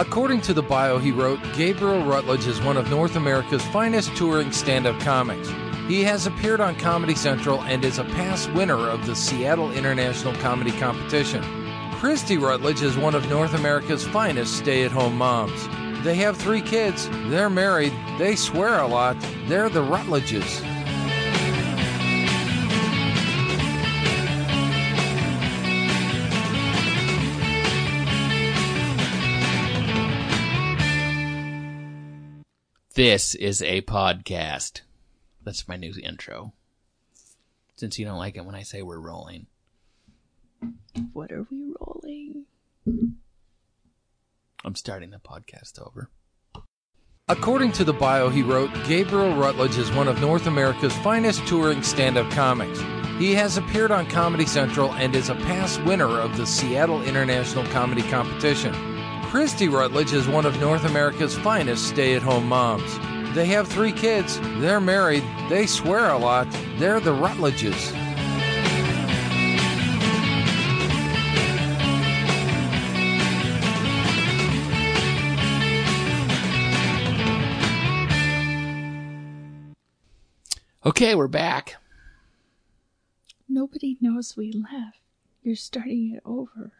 According to the bio he wrote, Gabriel Rutledge is one of North America's finest touring stand up comics. He has appeared on Comedy Central and is a past winner of the Seattle International Comedy Competition. Christy Rutledge is one of North America's finest stay at home moms. They have three kids, they're married, they swear a lot, they're the Rutledges. This is a podcast. That's my new intro. Since you don't like it when I say we're rolling. What are we rolling? I'm starting the podcast over. According to the bio he wrote, Gabriel Rutledge is one of North America's finest touring stand up comics. He has appeared on Comedy Central and is a past winner of the Seattle International Comedy Competition. Christy Rutledge is one of North America's finest stay at home moms. They have three kids, they're married, they swear a lot, they're the Rutledges. Okay, we're back. Nobody knows we left. You're starting it over.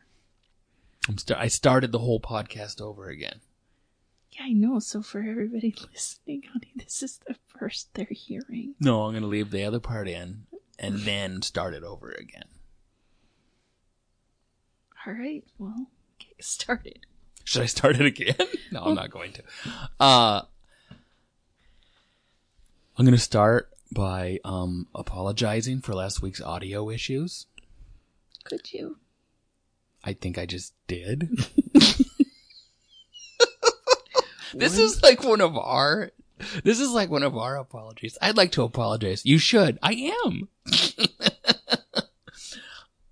I'm st- I started the whole podcast over again. Yeah, I know. So for everybody listening, honey, this is the first they're hearing. No, I'm going to leave the other part in and then start it over again. All right. Well, get started. Should I start it again? no, I'm not going to. Uh, I'm going to start by um, apologizing for last week's audio issues. Could you? I think I just did. this is like one of our this is like one of our apologies. I'd like to apologize. You should. I am.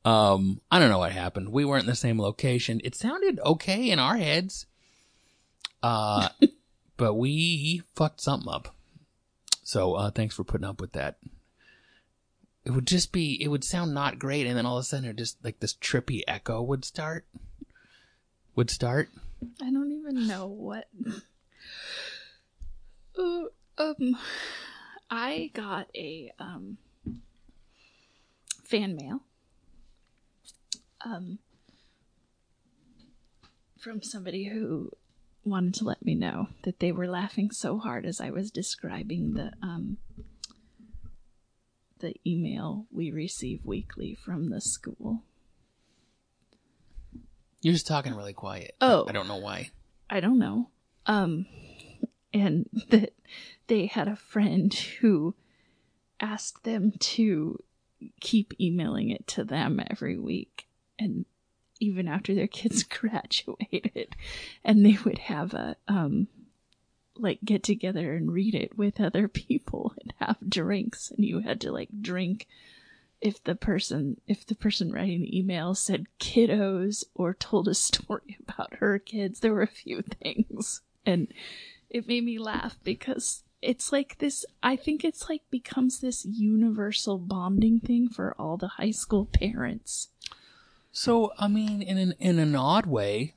um, I don't know what happened. We weren't in the same location. It sounded okay in our heads. Uh, but we fucked something up. So, uh, thanks for putting up with that. It would just be, it would sound not great, and then all of a sudden, it just like this trippy echo would start. Would start. I don't even know what. Uh, um, I got a um fan mail. Um, from somebody who wanted to let me know that they were laughing so hard as I was describing the um the email we receive weekly from the school. You're just talking really quiet. Oh. I don't know why. I don't know. Um, and that they had a friend who asked them to keep emailing it to them every week, and even after their kids graduated, and they would have a um, like get together and read it with other people and have drinks, and you had to like drink if the person if the person writing the email said kiddos or told a story about her kids. There were a few things. And it made me laugh because it's like this i think it's like becomes this universal bonding thing for all the high school parents. So, I mean, in an in an odd way,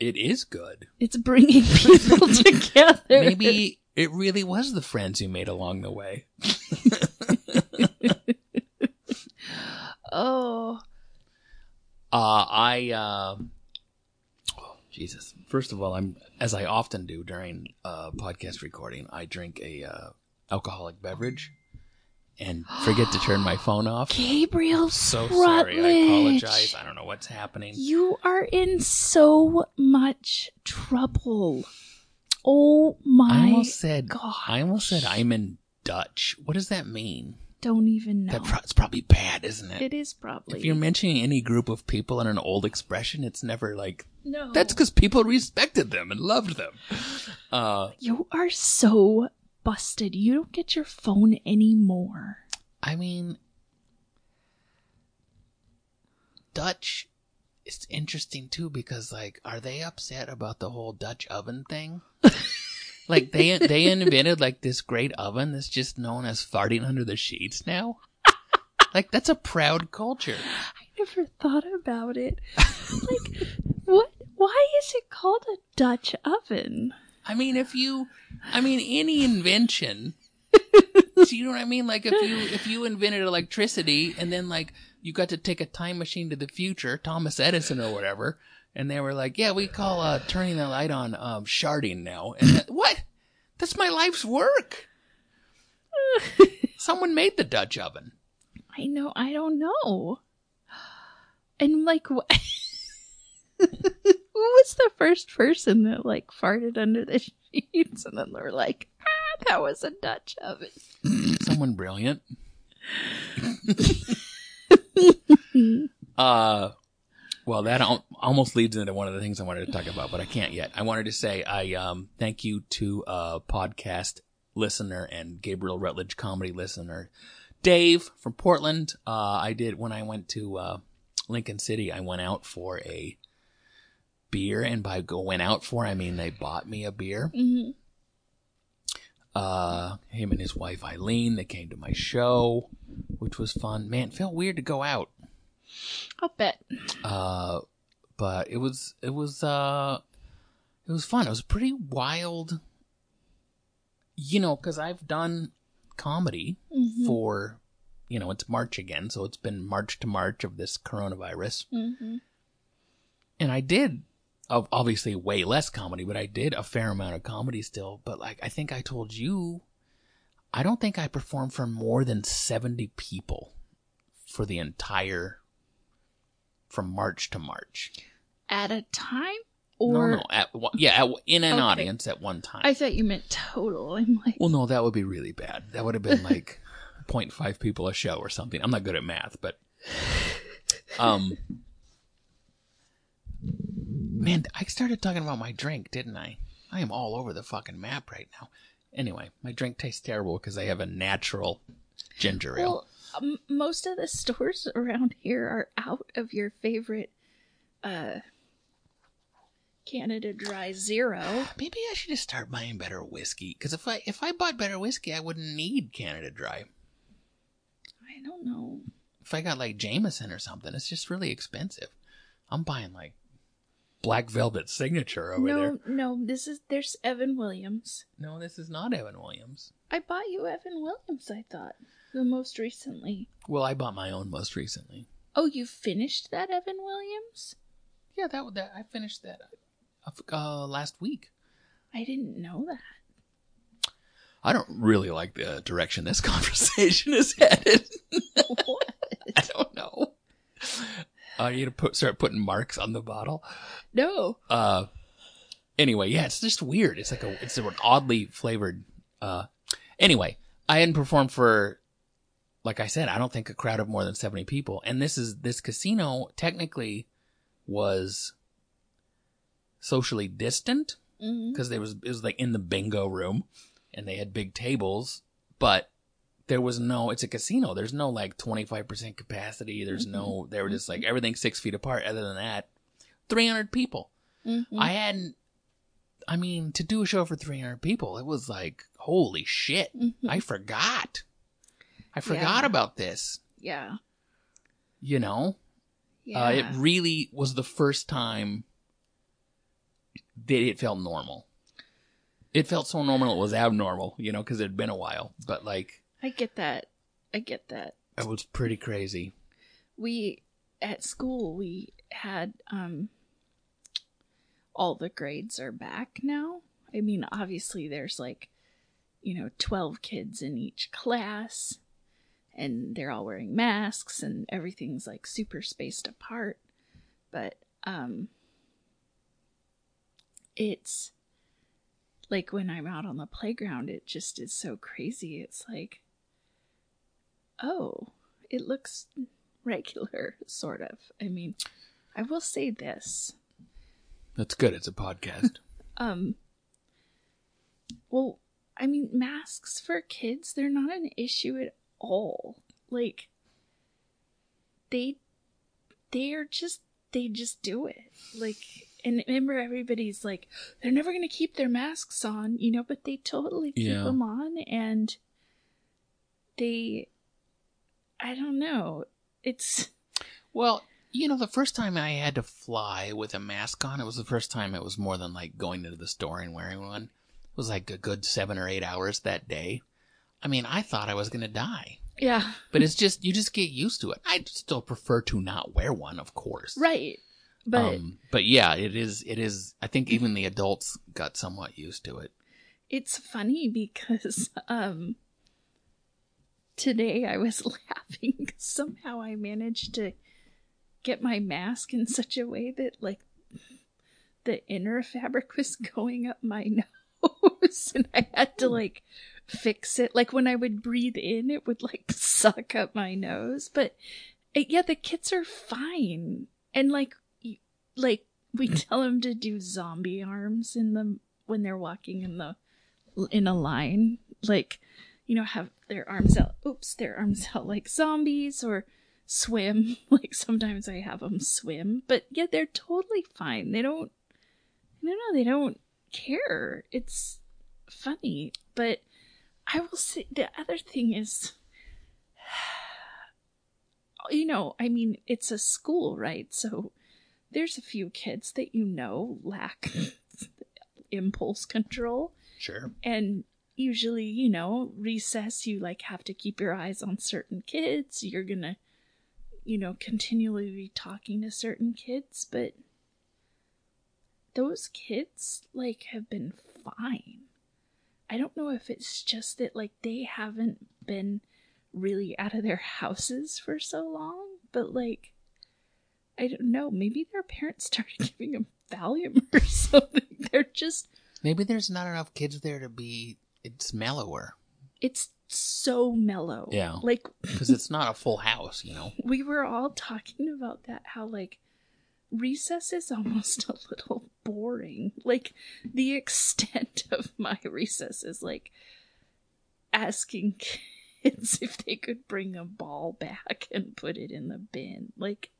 it is good. it's bringing people together Maybe it really was the friends you made along the way. oh Uh, I, uh, oh, Jesus. First of all, I'm, as I often do during, uh, podcast recording, I drink a, uh, alcoholic beverage and forget to turn my phone off. gabriel So sorry. I Rutledge. apologize. I don't know what's happening. you are in so much trouble oh my I almost said, gosh. I almost said I'm in Dutch. What does that mean? don't even know That pro- it's probably bad, isn't it? it is probably If you're mentioning any group of people in an old expression, it's never like no that's because people respected them and loved them. Uh, You are so busted. You don't get your phone anymore. I mean, Dutch is interesting too because like, are they upset about the whole Dutch oven thing? like they they invented like this great oven that's just known as farting under the sheets now. like that's a proud culture. I never thought about it. like, what Why is it called a Dutch oven? I mean, if you, I mean, any invention. do you know what I mean? Like if you if you invented electricity and then like you got to take a time machine to the future, Thomas Edison or whatever, and they were like, "Yeah, we call uh, turning the light on um, sharding now." And that, what? That's my life's work. Someone made the Dutch oven. I know. I don't know. And like, wh- who was the first person that like farted under the sheets, and then they were like, "Ah, that was a Dutch oven." Someone brilliant. uh, well, that al- almost leads into one of the things I wanted to talk about, but I can't yet. I wanted to say I um thank you to uh podcast listener and Gabriel Rutledge comedy listener Dave from Portland. Uh, I did when I went to uh, Lincoln City. I went out for a beer, and by going out for, I mean they bought me a beer. Mhm. Uh, him and his wife Eileen, they came to my show, which was fun. Man, it felt weird to go out. I'll bet. Uh, but it was it was uh it was fun. It was pretty wild. You know, because I've done comedy Mhm. for you know it's March again, so it's been March to March of this coronavirus, Mhm. and I did obviously way less comedy, but I did a fair amount of comedy still. But like I think I told you, I don't think I performed for more than seventy people for the entire from March to March. At a time, or no, no, at one, yeah, at, in an Okay. audience at one time. I thought you meant total. I'm like, well, no, that would be really bad. That would have been like 0.5 people a show or something. I'm not good at math, but um, man, I started talking about my drink, didn't I? I am all over the fucking map right now. Anyway, my drink tastes terrible because I have a natural ginger ale. well, um, most of the stores around here are out of your favorite, uh, Canada Dry Zero. Maybe I should just start buying better whiskey. Because if I if I bought better whiskey, I wouldn't need Canada Dry. I don't know. if I got like Jameson or something, it's just really expensive. I'm buying like Black Velvet Signature over no, there. no. no, This is there's Evan Williams. No, this is not Evan Williams. I bought you Evan Williams. I thought the most recently. Well, I bought my own most recently. Oh, you finished that Evan Williams? Yeah, that that I finished that uh, last week. I didn't know that. I don't really like the direction this conversation is headed. what? I don't know. Uh, you to put start putting marks on the bottle. No. Uh, anyway, yeah, it's just weird. It's like a it's an oddly flavored. Uh, anyway, I hadn't performed for, like I said, I don't think a crowd of more than seventy people. And this is this casino technically was socially distant Mhm. because there was it was like in the bingo room, and they had big tables, but there was no. It's a casino. There's no like twenty five percent capacity. There's no. They were just like everything six feet apart. Other than that, three hundred people. Mhm. I hadn't. I mean, to do a show for 300 people, it was like, holy shit. Mhm. I forgot. I forgot Yeah. about this. yeah. You know, Yeah. uh, it really was the first time that it felt normal. It felt so normal it was abnormal, you know, because it had been a while. But like, I get that. I get that. it was pretty crazy. We at school we had um all the grades are back now. I mean, obviously there's like you know, 12 kids in each class and they're all wearing masks and everything's like super spaced apart. But um it's like when I'm out on the playground, it just is so crazy. It's like, oh, it looks regular, sort of. I mean, I will say this. That's good. It's a podcast. Um, well, I mean, masks for kids, they're not an issue at all. Like, they, they are just, they just do it. Like, and remember, everybody's like, they're never going to keep their masks on, you know, but they totally keep Yeah. them on and they, I don't know. It's, well, You know, the first time I had to fly with a mask on, it was the first time it was more than like going into the store and wearing one. It was like a good seven or eight hours that day. I mean, I thought I was going to die. Yeah. But it's just, you just get used to it. I still prefer to not wear one, of course. Right. But um, but yeah, it is, it is, I think even the adults got somewhat used to it. it's funny because um today I was laughing. Somehow I managed to get my mask in such a way that like the inner fabric was going up my nose and I had to like fix it. Like when I would breathe in it would like suck up my nose. But yeah the kids are fine. And like like we tell them to do zombie arms in the when they're walking in the in a line, like, you know, have their arms out, oops, their arms out like zombies or swim. Like sometimes I have them swim, but yeah, they're totally fine. They don't, no, no, they don't care. It's funny, but I will say the other thing is, you know, I mean, it's a school, right? So there's a few kids that you know lack impulse control Sure. and usually you know recess. You like have to keep your eyes on certain kids. You're gonna you know continually be talking to certain kids but those kids like have been fine. I don't know if it's just that like they haven't been really out of their houses for so long but like i don't know. Maybe their parents started giving them valium or something. They're just Maybe there's not enough kids there to be, it's mellower. it's so mellow. Yeah. Like Because it's not a full house, you know? we were all talking about that how like recess is almost a little boring. Like the extent of my recess is like asking kids if they could bring a ball back and put it in the bin. Like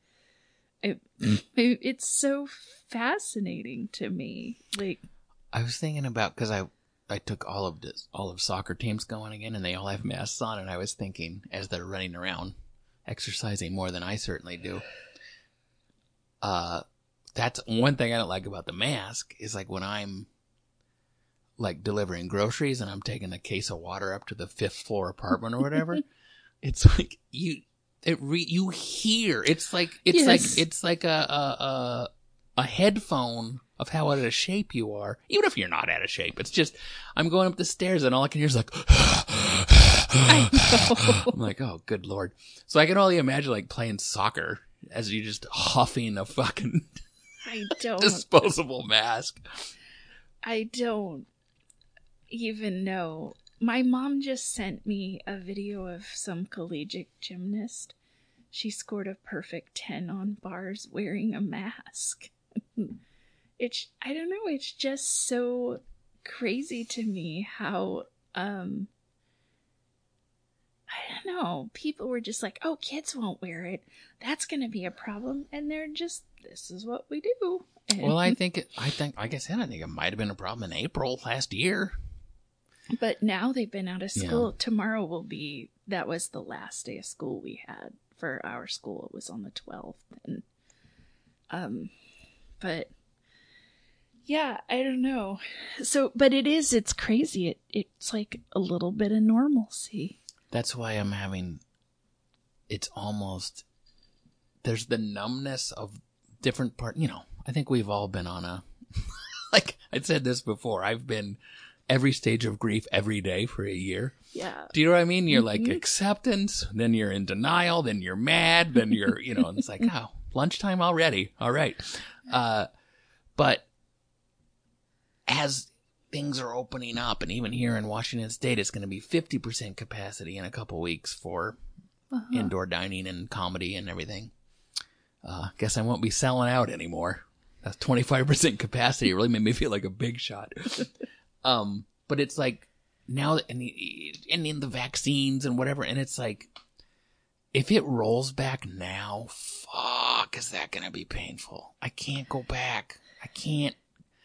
it, mm. it- it's so fascinating to me. Like I was thinking about because I I took all of this all of soccer teams going again, and they all have masks on, and I was thinking as they're running around, exercising more than I certainly do. Uh, that's one thing I don't like about the mask is like when I'm like delivering groceries and I'm taking a case of water up to the fifth floor apartment or whatever. it's like you it re, you hear it's like it's Yes. like it's like a a, a a headphone of how out of shape you are, even if you're not out of shape. It's just I'm going up the stairs and all I can hear is like I know. I'm like, oh good lord. So I can only imagine like playing soccer as you're just huffing a fucking I don't disposable mask. I don't even know. My mom just sent me a video of some collegiate gymnast. She scored a perfect 10 on bars wearing a mask. it's I don't know, it's just so crazy to me how um I don't know. People were just like, "Oh, kids won't wear it. That's going to be a problem." And they're just this is what we do. And- Well, I think it, I think like I said, I think it might have been a problem in April last year. But now they've been out of school. Tomorrow will be that was the last day of school we had for our school. It was on the twelfth, and um, but yeah, I don't know. So, but it is. It's crazy. It it's like a little bit of normalcy. That's why I'm having. It's almost there's the numbness of different part. You know, I think we've all been on a like I said this before. I've been every stage of grief every day for a year. Yeah, Do you know what I mean? You're like Mhm. acceptance, then you're in denial, then you're mad, then you're, you know, and it's like, oh, lunchtime already. All right. Uh, but as things are opening up, and even here in Washington State, it's going to be 50% capacity in a couple weeks for Uh-huh. indoor dining and comedy and everything. Uh, guess I won't be selling out anymore. That's 25% capacity. It really made me feel like a big shot. um, but it's like now, and, the- and in the vaccines and whatever, and it's like, if it rolls back now, fuck, is that going to be painful? I can't go back. I can't.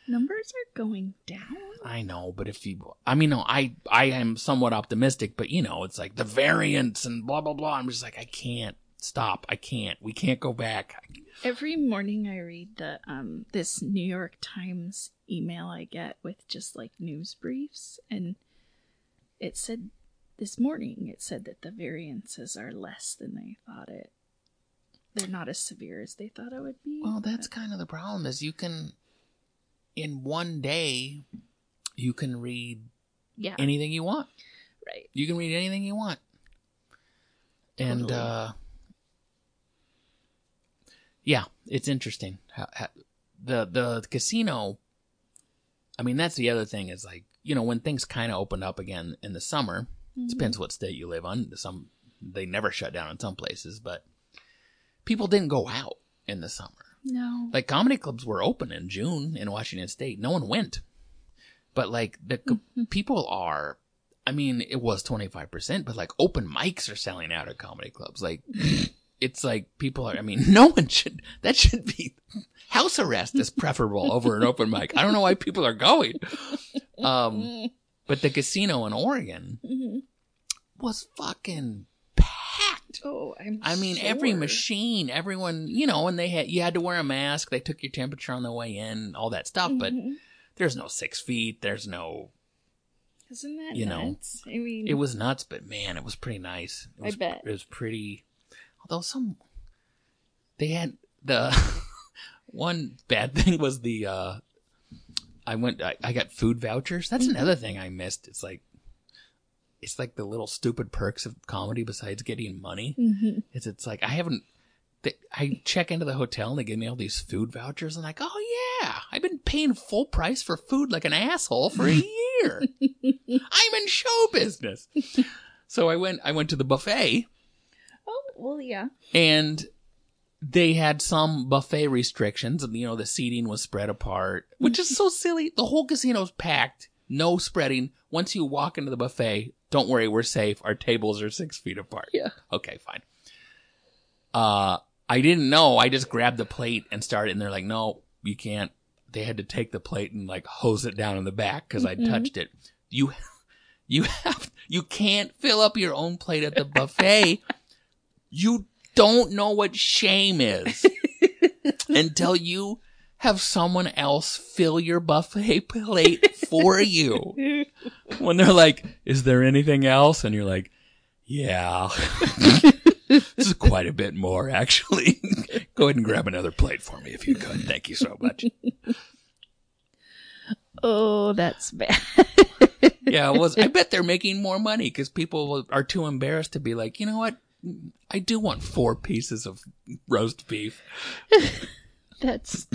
Numbers are going down. I know, but if you, I mean, no, I, I am somewhat optimistic, but you know, it's like the variants and blah, blah, blah. I'm just like, I can't stop. I can't. We can't go back. Every morning I read the um this New York Times email I get with just like news briefs and it said this morning it said that the variances are less than they thought it. They're not as severe as they thought it would be. Well, that's kind of the problem is you can in one day you can read yeah, anything you want. right. You can read anything you want. And uh yeah, it's interesting. How, how, the the casino I mean that's the other thing is like, you know, when things kind of opened up again in the summer, Mm-hmm. depends what state you live on. Some they never shut down in some places, but people didn't go out in the summer. No. Like comedy clubs were open in June in Washington State. No one went. But like the co- people are, I mean, it was 25%, but like open mics are selling out at comedy clubs. Like it's like people are, I mean, no one should, that should be house arrest is preferable over an open mic. I don't know why people are going. Um, but the casino in Oregon Mhm. was fucking. Oh, I'm I mean, every machine, everyone, you know, and they had you had to wear a mask. They took your temperature on the way in, all that stuff. But Mhm. there's no six feet. There's no. Isn't that you know, nuts? I mean, It was nuts, but man, it was pretty nice. It I bet. it was pretty. Although some, they had the one bad thing was the. uh I went. I, I got food vouchers. That's Mm-hmm. another thing I missed. It's like. It's like the little stupid perks of comedy besides getting money Mhm. is it's like I haven't. They, I check into the hotel and they give me all these food vouchers. and I'm like, oh yeah, I've been paying full price for food like an asshole for a year. I'm in show business. So I went. I went to the buffet Oh well, yeah. and they had some buffet restrictions. And you know the seating was spread apart, which is so silly. The whole casino's packed. No spreading. Once you walk into the buffet, don't worry, we're safe. Our tables are six feet apart. Yeah. Okay, fine. Uh, I didn't know. I just grabbed the plate and started, and they're like, no, you can't. They had to take the plate and like hose it down in the back because I touched it. You, you have, you can't fill up your own plate at the buffet. you don't know what shame is until you have someone else fill your buffet plate for you. When they're like, is there anything else? And you're like, yeah. this is quite a bit more, actually. Go ahead and grab another plate for me if you could. Thank you so much. Oh, that's bad. Yeah, it was. I bet they're making more money because people are too embarrassed to be like, you know what? I do want four pieces of roast beef. That's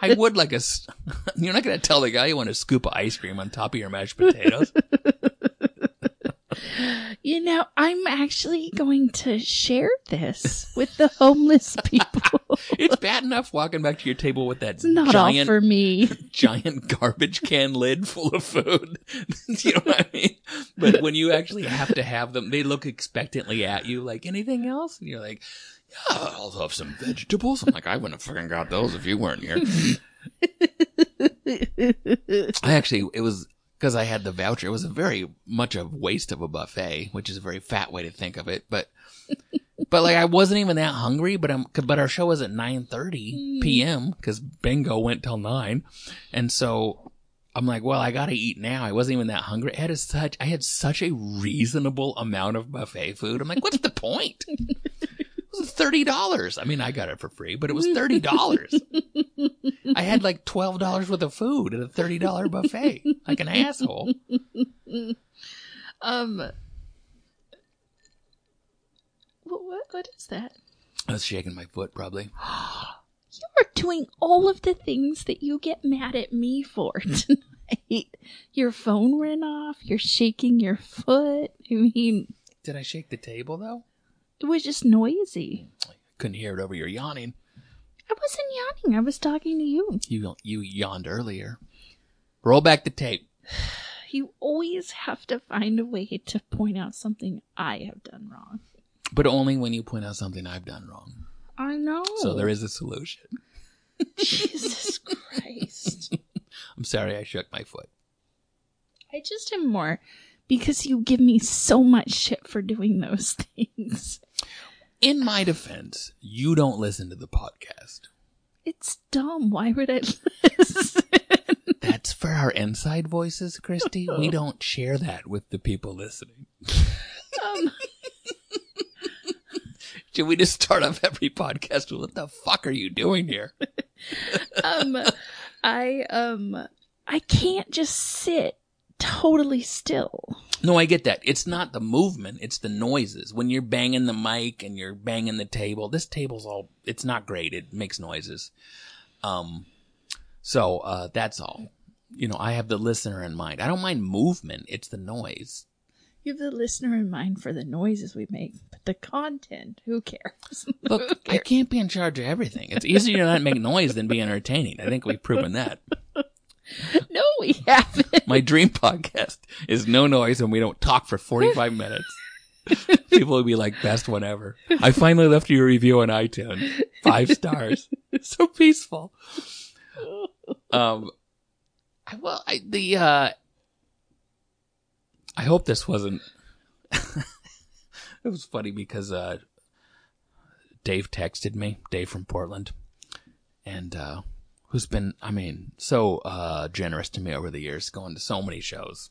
I would like a. You're not going to tell the guy you want a scoop of ice cream on top of your mashed potatoes. you know, I'm actually going to share this with the homeless people. It's bad enough walking back to your table with that It's not giant all for me. giant garbage can lid full of food. you know what I mean? But when you actually have to have them, they look expectantly at you like, anything else? And you're like, yeah, I'll have some vegetables. I'm like, I wouldn't have fucking got those if you weren't here. I actually, it was because I had the voucher. It was a very much a waste of a buffet, which is a very fat way to think of it. But, but like I wasn't even that hungry. But I'm, but our show was at nine thirty mm. p.m. because bingo went till nine, and so I'm like, well, I gotta eat now. I wasn't even that hungry. I had such, I had such a reasonable amount of buffet food. I'm like, what's the point? It was thirty dollars. I mean, I got it for free, but it was thirty dollars. I had like twelve dollars worth of food at a thirty dollar buffet, like an asshole. Um, what, what, what is that? I was shaking my foot, probably. You are doing all of the things that you get mad at me for tonight. Your phone ran off. You're shaking your foot. I mean, Did I shake the table though? It was just noisy. Couldn't hear it over your yawning. I wasn't yawning. I was talking to you. You you yawned earlier. Roll back the tape. You always have to find a way to point out something I have done wrong. But only when you point out something I've done wrong. I know. So there is a solution. Jesus Christ. I'm sorry I shook my foot. I just am more because you give me so much shit for doing those things. In my defense, you don't listen to the podcast. It's dumb. Why would I listen? That's for our inside voices, Christy. We don't share that with the people listening. um, Should we just start off every podcast with what the fuck are you doing here? um, I um, I can't just sit totally still. No, I get that. It's not the movement, it's the noises. When you're banging the mic and you're banging the table, this table's all it's not great. It makes noises. Um so uh that's all. You know, I have the listener in mind. I don't mind movement, it's the noise. You have the listener in mind for the noises we make, but the content, who cares? Look, Who I can't be in charge of everything. It's easier to not make noise than be entertaining. I think we've proven that. no, we haven't. My dream podcast is no noise and we don't talk for 45 minutes. People would be like, best one ever. I finally left you a review on iTunes. Five stars. so peaceful. Um, I, well, I, the, uh, I hope this wasn't, it was funny because, uh, Dave texted me, Dave from Portland, and, uh, who's been, I mean, so, uh, generous to me over the years, going to so many shows.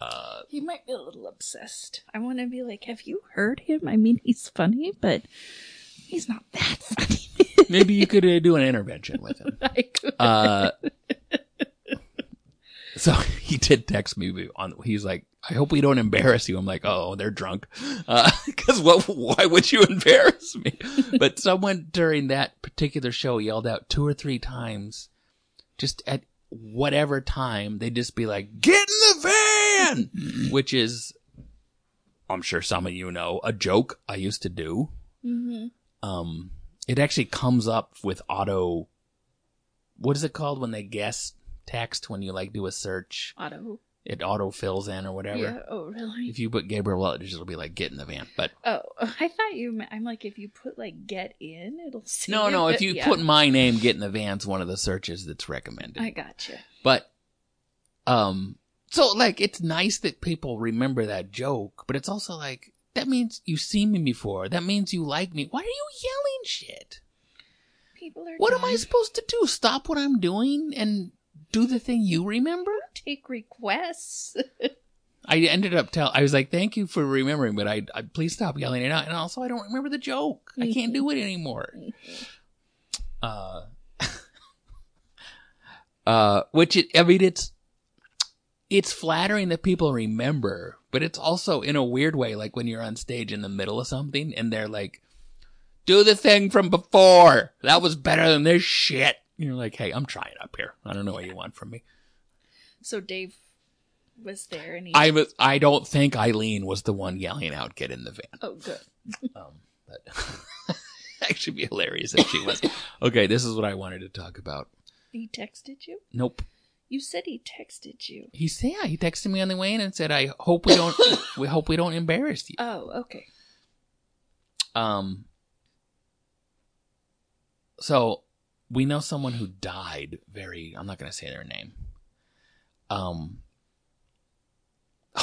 Uh, He might be a little obsessed. I want to be like, have you heard him? I mean, he's funny, but he's not that funny. maybe you could uh, do an intervention with him. I could. Uh, so he did text me on, he's like, I hope we don't embarrass you. I'm like, oh, they're drunk. Uh, cause what, why would you embarrass me? But someone during that particular show yelled out two or three times, just at whatever time, they'd just be like, get in the van, which is, I'm sure some of you know, a joke I used to do. hmm Um, it actually comes up with auto, what is it called when they guess text when you like do a search? Auto. It auto fills in or whatever. Yeah. Oh, really? If you put Gabriel Rutledge, it'll be like get in the van. But oh, I thought you. meant- I'm like, if you put like "get in," it'll say. no, it, no. If you yeah. put my name, get in the van's one of the searches that's recommended. I gotcha. But, um, so like it's nice that people remember that joke, but it's also like that means you've seen me before. That means you like me. Why are you yelling shit? People are. What am I supposed to do? Stop what I'm doing and do the thing you remember? take requests? I ended up tell. I was like, "Thank you for remembering," but I, I please stop yelling it out. And also, I don't remember the joke. I can't do it anymore. Uh, uh, which it, I mean, it's it's flattering that people remember, but it's also in a weird way, like when you're on stage in the middle of something and they're like, "Do the thing from before. That was better than this shit." You're like, "Hey, I'm trying up here. I don't know what you want from me." so Dave was there, and he. I was. I don't think Eileen was the one yelling out, "Get in the van." oh, good. Um, but actually, be hilarious if she was. Okay, this is what I wanted to talk about. He texted you. Nope. You said he texted you. He said yeah, he texted me on the way in and said, "I hope we don't. we hope we don't embarrass you." Oh, okay. Um. So we know someone who died. Very. I'm not going to say their name. Um.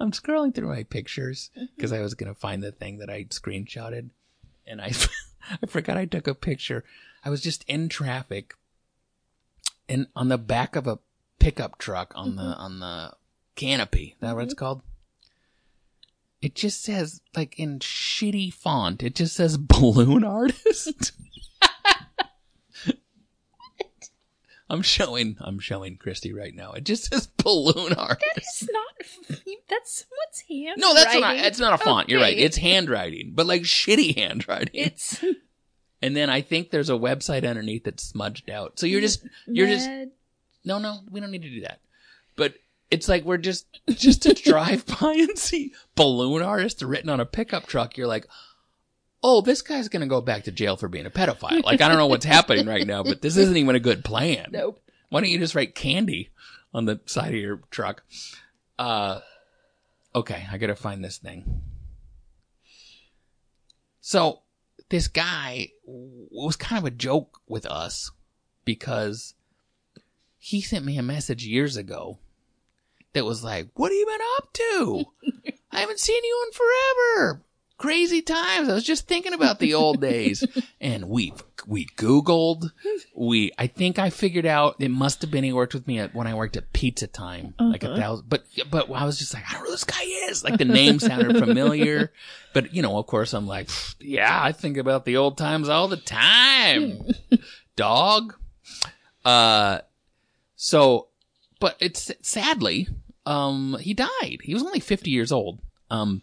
I'm scrolling through my pictures mm-hmm. because I was going to find the thing that I screenshotted, and I I forgot I took a picture. I was just in traffic, and on the back of a pickup truck on the mm-hmm. on the canopy. Is that what it's mm-hmm. called? It just says like in shitty font. It just says balloon artist. I'm showing I'm showing Christy right now. It just says balloon artist. That's not. That's someone's hand. No, that's not. It's not a font. You're right. It's handwriting, but like shitty handwriting. It's. and then I think there's a website underneath that's smudged out. So you're just you're just no, no. We don't need to do that. But it's like we're just just to drive by and see balloon artist written on a pickup truck. You're like, oh, this guy's gonna go back to jail for being a pedophile. Like I don't know what's happening right now, but this isn't even a good plan. Nope. Why don't you just write candy on the side of your truck? Uh, okay, I gotta find this thing. So, this guy was kind of a joke with us because he sent me a message years ago that was like, What have you been up to? I haven't seen you in forever. Crazy times. I was just thinking about the old days, and we we Googled. We I think I figured out it must have been he worked with me at, when I worked at Pizza Time, like a Uh-huh. thousand. But but I was just like, I don't know who this guy is. Like the name sounded familiar, but you know, of course, I'm like, yeah, I think about the old times all the time, dog. Uh, so, but it's sadly, um, he died. He was only 50 years old. Um,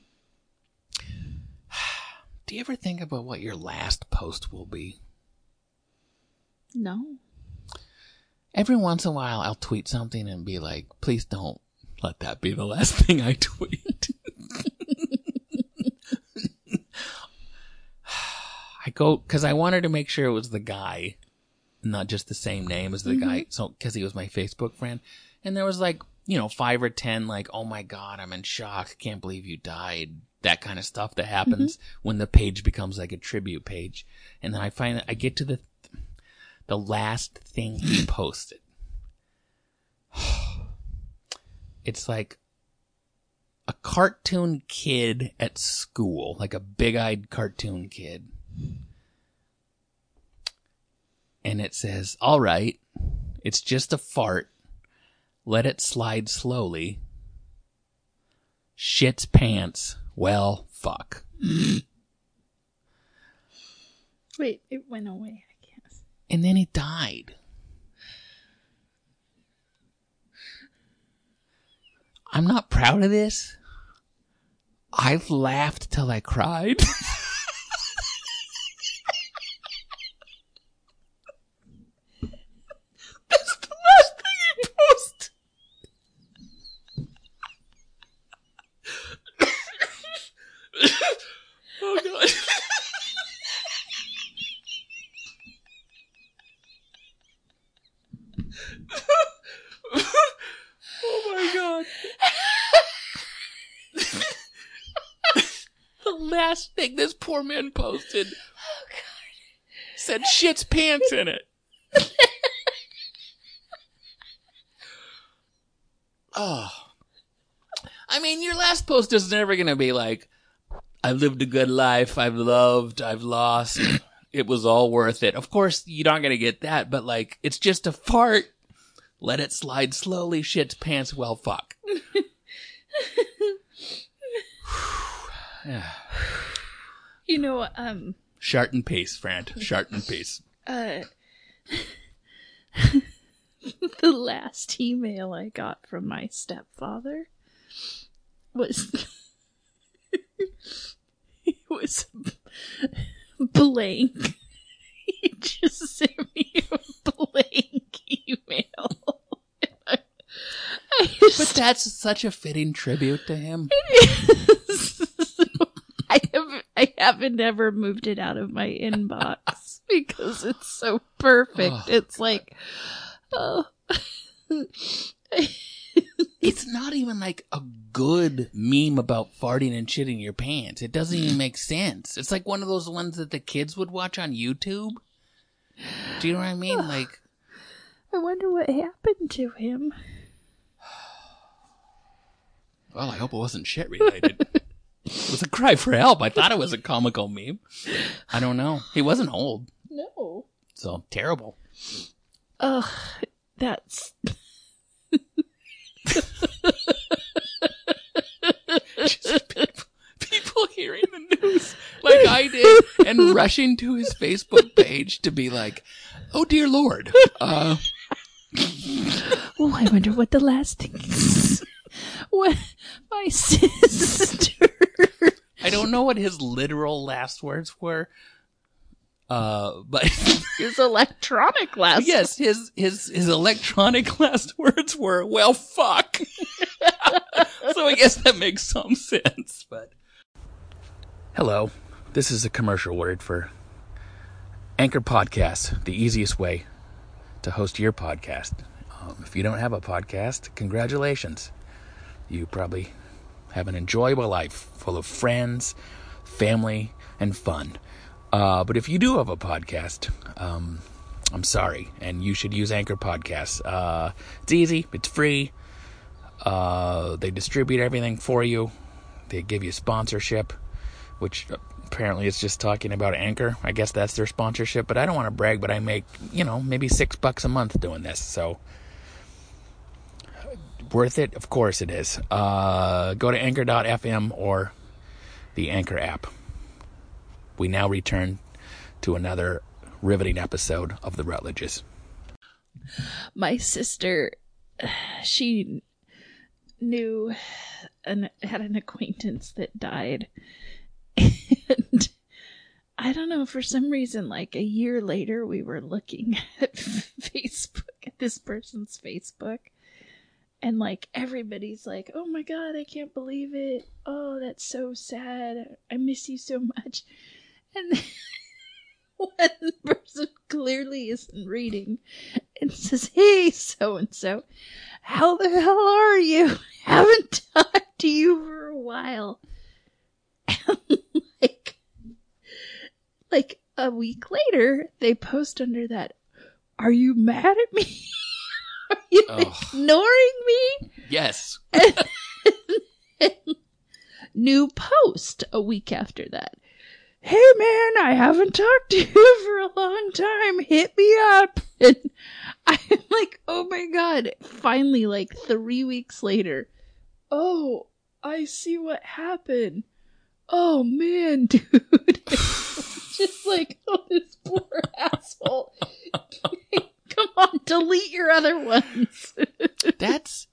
do you ever think about what your last post will be? No. Every once in a while, I'll tweet something and be like, please don't let that be the last thing I tweet. I go, cause I wanted to make sure it was the guy, not just the same name as the guy. Mm-hmm. So, cause he was my Facebook friend. And there was like, you know, five or ten, like, oh my God, I'm in shock. Can't believe you died. That kind of stuff that mm-hmm. happens when the page becomes like a tribute page. And then I find that I get to the, the last thing he posted. It's like a cartoon kid at school, like a big eyed cartoon kid. And it says, all right, it's just a fart. Let it slide slowly. Shit's pants. Well, fuck. Wait, it went away, I guess. And then it died. I'm not proud of this. I've laughed till I cried. That's the last thing he posted. oh god. oh my god. the last thing this poor man posted said shit's pants in it. oh. I mean, your last post is never going to be like, I've lived a good life. I've loved. I've lost. it was all worth it. Of course, you're not going to get that, but like, it's just a fart. Let it slide slowly. Shit's pants. Well, fuck. yeah. You know, um, Shart and peace, friend. Shart and peace. uh, the last email I got from my stepfather was it was blank. He just sent me a blank email. I, I But that's such a fitting tribute to him. I have I haven't ever moved it out of my inbox because it's so perfect. Oh. it's like, oh. It's not even like a good meme about farting and shitting your pants. It doesn't even make sense. It's like one of those ones that the kids would watch on YouTube. Do you know what I mean? Like, I wonder what happened to him. well, I hope it wasn't shit related. it was a cry for help. I thought it was a comical meme. I don't know. He wasn't old, No. so terrible. Ugh, that's Just people, people hearing the news like I did and rushing to his Facebook page to be like, "Oh dear Lord, uh, Oh, I wonder what the last thing is. What my sister. I don't know what his literal last words were, uh, but His electronic last. yes, his his his electronic last words were "well, fuck." so I guess that makes some sense. But hello, this is a commercial word for Anchor Podcast, the easiest way to host your podcast. Um, if you don't have a podcast, congratulations. You probably have an enjoyable life full of friends, family, and fun. Uh, but if you do have a podcast, um, I'm sorry, and you should use Anchor Podcasts. Uh, it's easy, it's free. Uh, they distribute everything for you. They give you sponsorship, which apparently is just talking about Anchor. I guess that's their sponsorship, but I don't want to brag, but I make, you know, maybe six bucks a month doing this. So worth it? Of course it is. Uh, go to anchor.fm or the Anchor app. We now return to another riveting episode of the Rutledges. my sister she knew and had an acquaintance that died and i don't know for some reason like a year later we were looking at facebook at this person's facebook and like everybody's like oh my god i can't believe it oh that's so sad i miss you so much and one person clearly isn't reading and says, Hey, so and so, how the hell are you? Haven't talked to you for a while. Like, like a week later, they post under that, Are you mad at me? you Ugh. ignoring me? Yes. New post a week after that. Hey man, I haven't talked to you for a long time. Hit me up. And I'm like, oh my god. Finally, like three weeks later. Oh, I see what happened. Oh man, dude. Just like, oh, this poor asshole. Come on, delete your other ones. That's.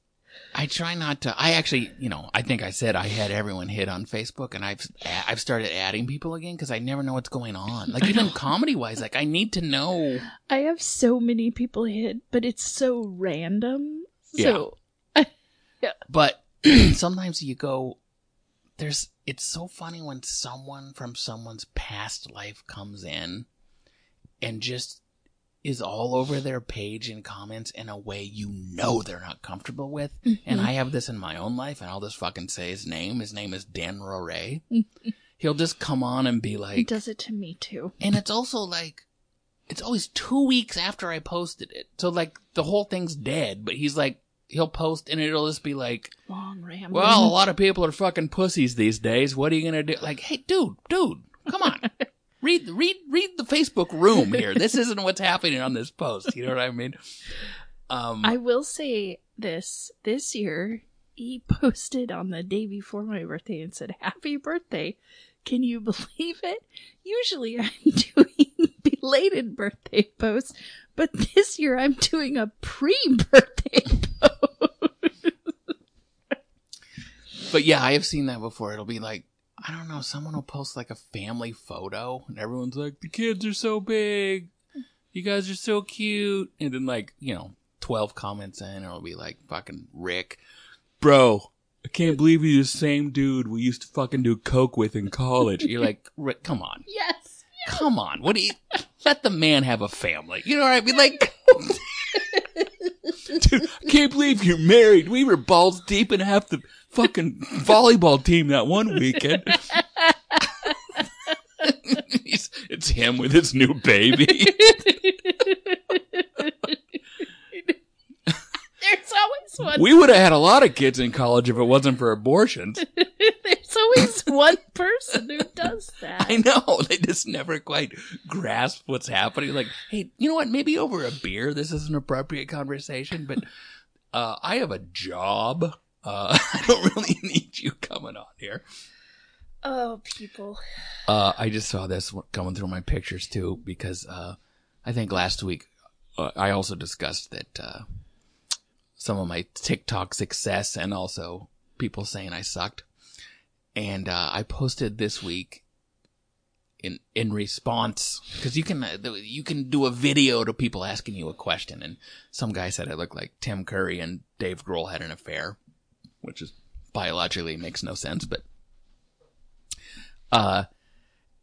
I try not to. I actually, you know, I think I said I had everyone hit on Facebook, and I've I've started adding people again because I never know what's going on. Like even comedy wise, like I need to know. I have so many people hit, but it's so random. So yeah But sometimes you go, there's. It's so funny when someone from someone's past life comes in, and just is all over their page in comments in a way you know they're not comfortable with. And mm-hmm. I have this in my own life, and I'll just fucking say his name. His name is Dan Roray. Mm-hmm. He'll just come on and be like, he does it to me too. and it's also like, it's always two weeks after I posted it. So like the whole thing's dead, but he's like, he'll post and it'll just be like, Long rambling. well, a lot of people are fucking pussies these days. What are you gonna do? Like, hey, dude, dude, come on. read, read, read the Facebook room here. This isn't what's happening on this post. You know what I mean? Um, I will say this this year he posted on the day before my birthday and said, Happy birthday. Can you believe it? Usually I'm doing belated birthday posts, but this year I'm doing a pre birthday post. But yeah, I have seen that before. It'll be like, I don't know, someone will post like a family photo and everyone's like, the kids are so big. You guys are so cute. And then like, you know, 12 comments in, it'll be like fucking Rick. Bro, I can't believe you're the same dude we used to fucking do coke with in college. You're like, Rick, come on. Yes. Come on. What do you, let the man have a family. You know what I mean? Like, dude, I can't believe you're married. We were balls deep in half the fucking volleyball team that one weekend. It's him with his new baby. There's always one We would have had a lot of kids in college if it wasn't for abortions. there's always one person who does that. I know. They just never quite grasp what's happening. Like, hey, you know what? Maybe over a beer, this is an appropriate conversation, but uh, I have a job. Uh, I don't really need you coming on here. Oh, people. Uh, I just saw this coming through my pictures too because uh, I think last week uh, I also discussed that uh, some of my TikTok success and also people saying I sucked, and uh, I posted this week in in response because you can uh, you can do a video to people asking you a question, and some guy said I looked like Tim Curry and Dave Grohl had an affair, which is biologically makes no sense, but. Uh,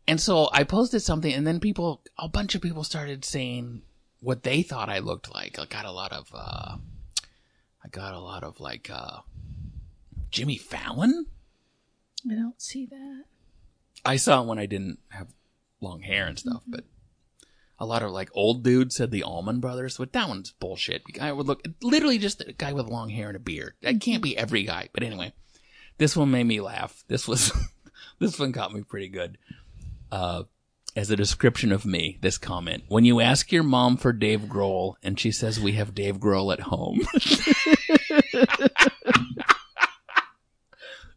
and so I posted something, and then people, a bunch of people started saying what they thought I looked like. I got a lot of, uh, I got a lot of like, uh, Jimmy Fallon. I don't see that. I saw it when I didn't have long hair and stuff, but a lot of like old dudes said the Allman Brothers, but that one's bullshit. I would look literally just a guy with long hair and a beard. That can't be every guy, but anyway, this one made me laugh. This was this one got me pretty good. Uh, as a description of me, this comment. When you ask your mom for Dave Grohl and she says we have Dave Grohl at home.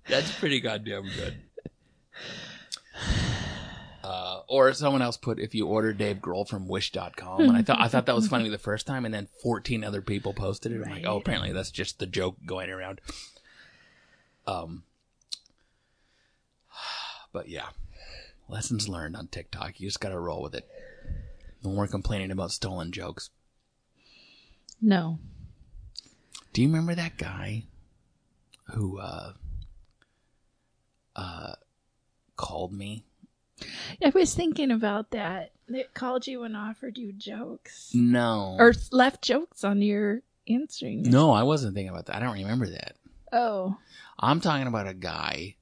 That's pretty goddamn good. Uh, or someone else put if you order Dave Grohl from wish.com and I thought I thought that was funny the first time and then 14 other people posted it. I'm like, "Oh, apparently that's just the joke going around." Um but yeah. Lessons learned on TikTok. You just got to roll with it. No more complaining about stolen jokes. No. Do you remember that guy who uh uh called me? I was thinking about that. They called you and offered you jokes. No. Or left jokes on your answering. no, I wasn't thinking about that. I don't remember that. Oh. I'm talking about a guy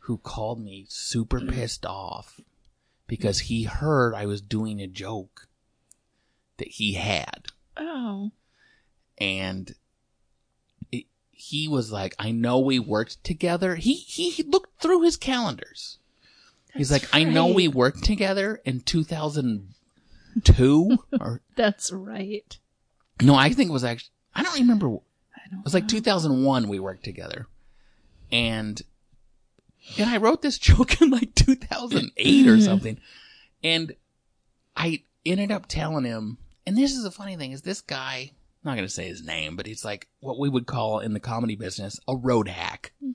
who called me super pissed off because he heard I was doing a joke that he had. Oh. and it, he was like, "I know we worked together." He he, he looked through his calendars. He's like, That's "I know we worked together in 2002 or That's right. no, I think it was actually I don't remember. It I don't was like know. 2001 we worked together, and and I wrote this joke in like 2008 or mm-hmm. something, and I ended up telling him. And this is the funny thing is this guy. I'm not going to say his name, but he's like what we would call in the comedy business a road hack. Mm-hmm.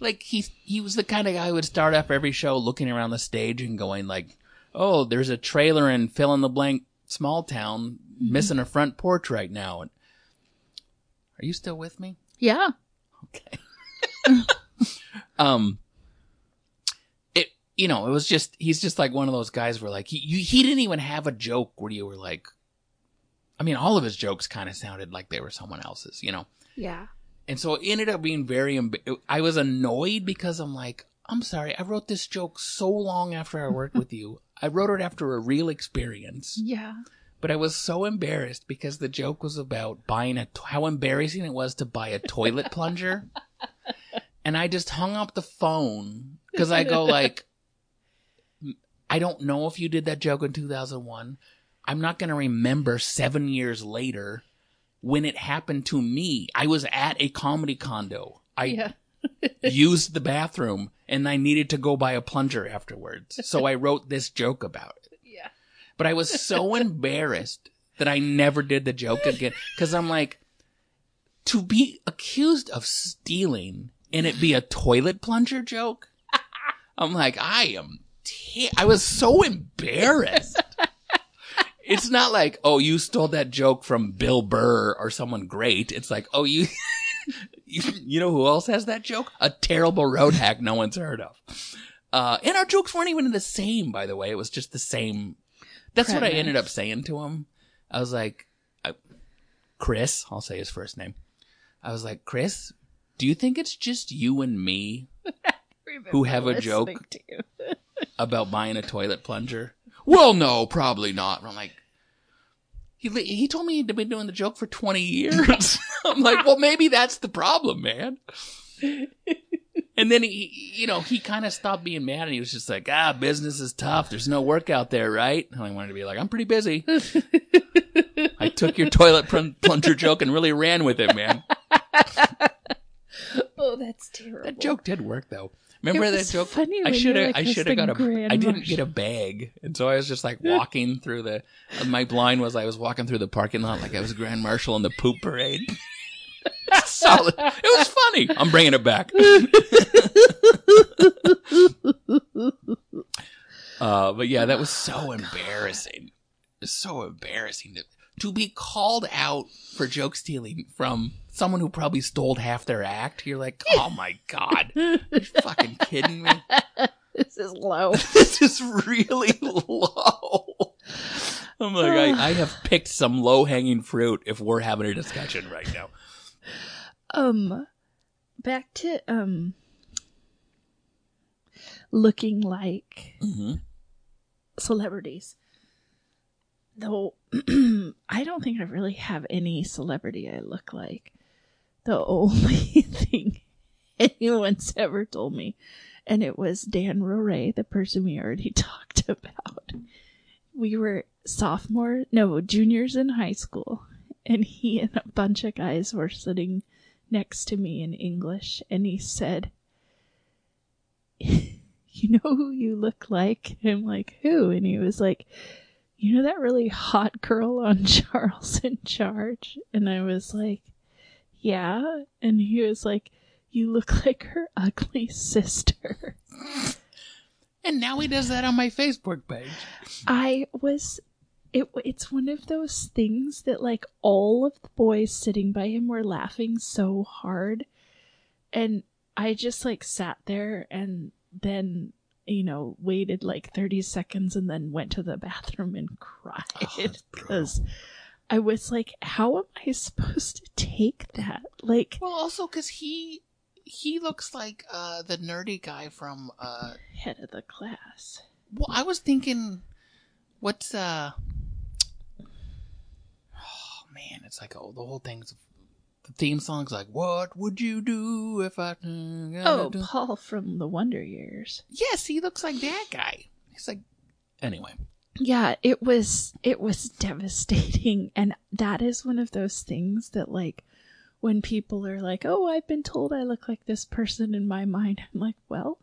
Like he he was the kind of guy who would start off every show looking around the stage and going like, "Oh, there's a trailer in fill in the blank small town missing a front porch right now." And are you still with me? Yeah. Okay. um, it you know it was just he's just like one of those guys where like he you, he didn't even have a joke where you were like, I mean all of his jokes kind of sounded like they were someone else's, you know. Yeah. And so it ended up being very. emb- I was annoyed because I'm like, I'm sorry, I wrote this joke so long after I worked with you. I wrote it after a real experience, Yeah. but I was so embarrassed because the joke was about buying a. How embarrassing it was to buy a toilet plunger, and I just hung up the phone because I go like, I don't know if you did that joke in 2001. I'm not going to remember seven years later when it happened to me. I was at a comedy condo. I yeah. used the bathroom and I needed to go buy a plunger afterwards. So I wrote this joke about it. Yeah. But I was so embarrassed that I never did the joke again. Cause I'm like, to be accused of stealing and it be a toilet plunger joke. I'm like, I am, te- I was so embarrassed. It's not like, oh, you stole that joke from Bill Burr or someone great. It's like, oh, you, you, you know who else has that joke? A terrible road hack no one's heard of. Uh, and our jokes weren't even the same, by the way. It was just the same. That's what I ended up saying to him. I was like, I, Chris, I'll say his first name. I was like, Chris, do you think it's just you and me Who have a joke? Listening to you. about buying a toilet plunger? Well, no, probably not. And I'm like, he he told me he'd been doing the joke for 20 years. I'm like, well, maybe that's the problem, man. And then he, you know, he kind of stopped being mad and he was just like, ah, business is tough. There's no work out there, right? And I wanted to be like, I'm pretty busy. I took your toilet plun- plunger joke and really ran with it, man. Oh, that's terrible. That joke did work though. Remember that joke? funny I should have. like I should have got a. I didn't get a bag, and so I was just like walking through the. My blind was I was walking through the parking lot like I was Grand Marshal in the poop parade. Solid. It was funny. I'm bringing it back. uh, but yeah, that was so embarrassing. It was so embarrassing to to be called out for joke stealing from someone who probably stole half their act. You're like, oh my god, you fucking kidding me? this is low. this is really low. I'm like, I, I have picked some low hanging fruit if we're having a discussion right now. um, back to um, looking like Mm-hmm. celebrities. Though I don't think I really have any celebrity I look like. The only thing anyone's ever told me. And it was Dan Roray, the person we already talked about. We were sophomore, no, juniors in high school, and he and a bunch of guys were sitting next to me in English, and he said, You know who you look like? And I'm like, Who? And he was like, You know that really hot girl on Charles in Charge? And I was like, Yeah. And he was like, You look like her ugly sister. And now he does that on my Facebook page. I was it it's one of those things that like all of the boys sitting by him were laughing so hard and I just like sat there and then you know waited like 30 seconds and then went to the bathroom and cried Oh, because I was like how am I supposed to take that like Well, also because he he looks like uh the nerdy guy from uh. head of the class Well, I was thinking, what's uh. Oh man, it's like oh, the whole thing's the theme song's like, "What would you do if I?" oh Paul from the Wonder Years yes, he looks like that guy. He's like, anyway. Yeah it was it was devastating and that is one of those things that like when people are like oh i've been told i look like this person in my mind i'm like well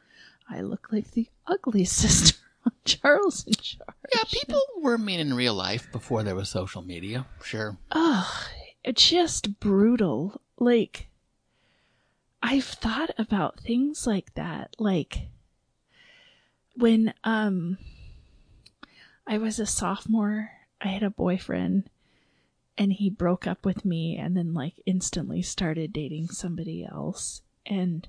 i look like the ugly sister on charles in charge Yeah, people were mean in real life before there was social media. Sure. Ugh, it's just brutal like i've thought about things like that like when um i was a sophomore i had a boyfriend and he broke up with me and then like instantly started dating somebody else and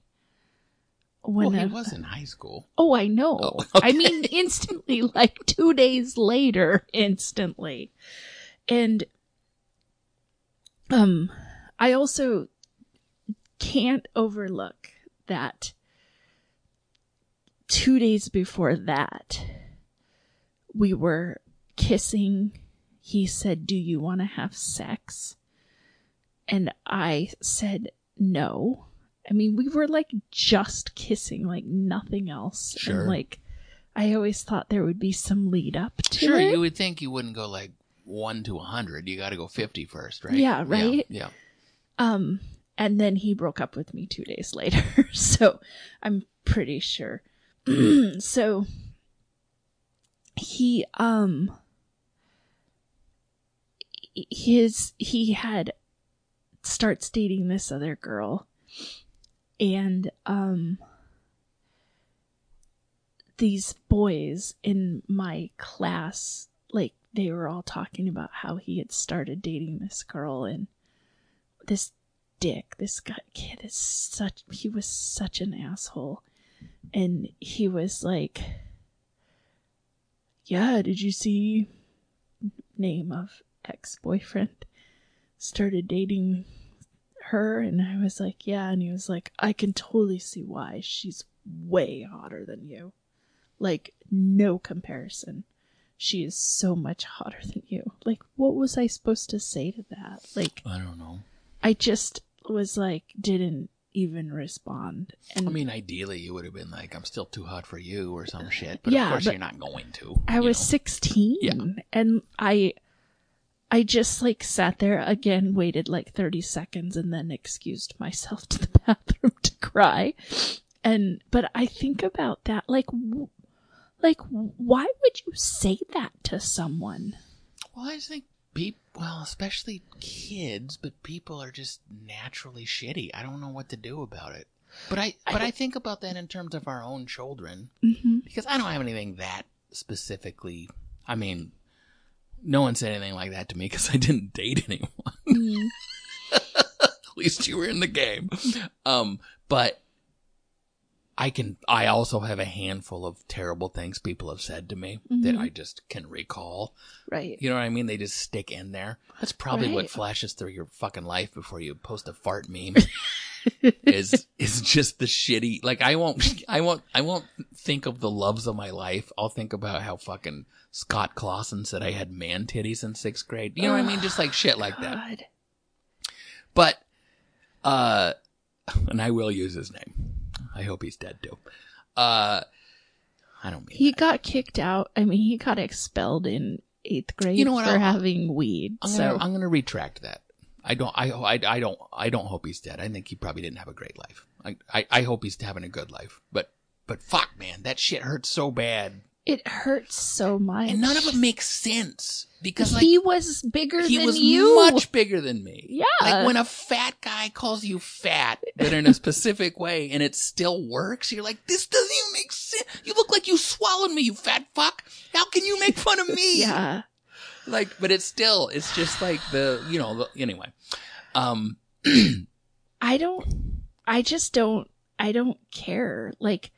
when well, he a- was in high school. Oh, I know. Oh, I mean, instantly, like two days later, instantly. And, um, I also can't overlook that two days before that, we were kissing. He said, Do you want to have sex? And I said, No. I mean, we were like just kissing, like nothing else. Sure. And like, I always thought there would be some lead up to Sure, it. you would think you wouldn't go like one to a hundred. You got to go 50 first, right? Yeah, right? Yeah. Um, and then he broke up with me two days later. so I'm pretty sure. so he, um, his, he had starts dating this other girl and, um, these boys in my class, like, they were all talking about how he had started dating this girl and this dick, this guy kid is such he was such an asshole. And he was like Yeah, did you see name of ex boyfriend started dating her and I was like, Yeah, and he was like, I can totally see why. She's way hotter than you. Like no comparison. She is so much hotter than you. Like what was I supposed to say to that? Like I don't know. I just was like, didn't even respond. And I mean, ideally, you would have been like, "I'm still too hot for you" or some shit. But Yeah, of course, but you're not going to. I was know. 16 Yeah. and I, I just like sat there again, waited like 30 seconds and then excused myself to the bathroom to cry. And, but I think about that, like, like, why would you say that to someone? Well, I think people, well, especially kids, but people are just naturally shitty. I don't know what to do about it. But I, but I think about that in terms of our own children hmm because I don't have anything that specifically. I mean, no one said anything like that to me because I didn't date anyone. At least you were in the game. Um, but I can, I also have a handful of terrible things people have said to me that Mhm. I just can recall. Right. You know what I mean? They just stick in there. That's probably what flashes through your fucking life before you post a fart meme. is is just the shitty like I won't I won't I won't think of the loves of my life. I'll think about how fucking Scott Clausen said I had man titties in sixth grade. You know what I mean? Just like shit like that. But uh and I will use his name. I hope he's dead too. Uh, I don't mean He that. got kicked out. I mean, he got expelled in eighth grade You know what, for I'll- having weed. I'm so gonna, I'm gonna retract that. I don't. I, I. I don't. I don't hope he's dead. I think he probably didn't have a great life. I. I, I hope he's having a good life. But. But fuck, man, that shit hurts so bad, it hurts so much. and none of it makes sense because like he was bigger he than was you. much bigger than me. Yeah. Like when a fat guy calls you fat, but in a specific way, and it still works, you're like, this doesn't even make sense. You look like you swallowed me, you fat fuck. How can you make fun of me? yeah. Like, but it's still, it's just like the, you know, the, anyway. Um, I don't I just don't I don't care. Like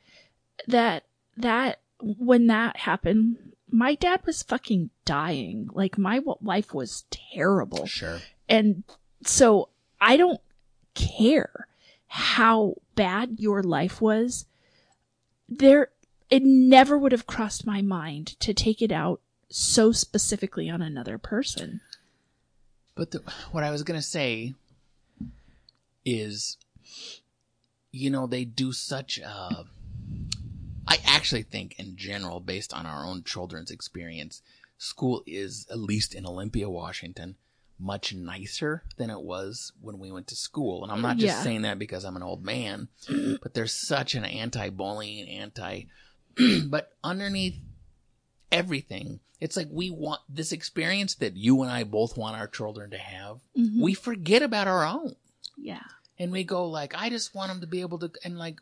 that that when that happened, my dad was fucking dying. Like my w- life was terrible. sure. And so I don't care how bad your life was. There it never would have crossed my mind to take it out so specifically on another person. But the, what I was gonna say is, you know, they do such. Uh, I actually think, in general, based on our own children's experience, school is at least in Olympia, Washington, much nicer than it was when we went to school. And I'm not just Yeah. saying that because I'm an old man, but there's such an anti-bullying, anti. but underneath everything, it's like we want this experience that you and I both want our children to have. Mhm. We forget about our own yeah. and we go like i just want them to be able to and like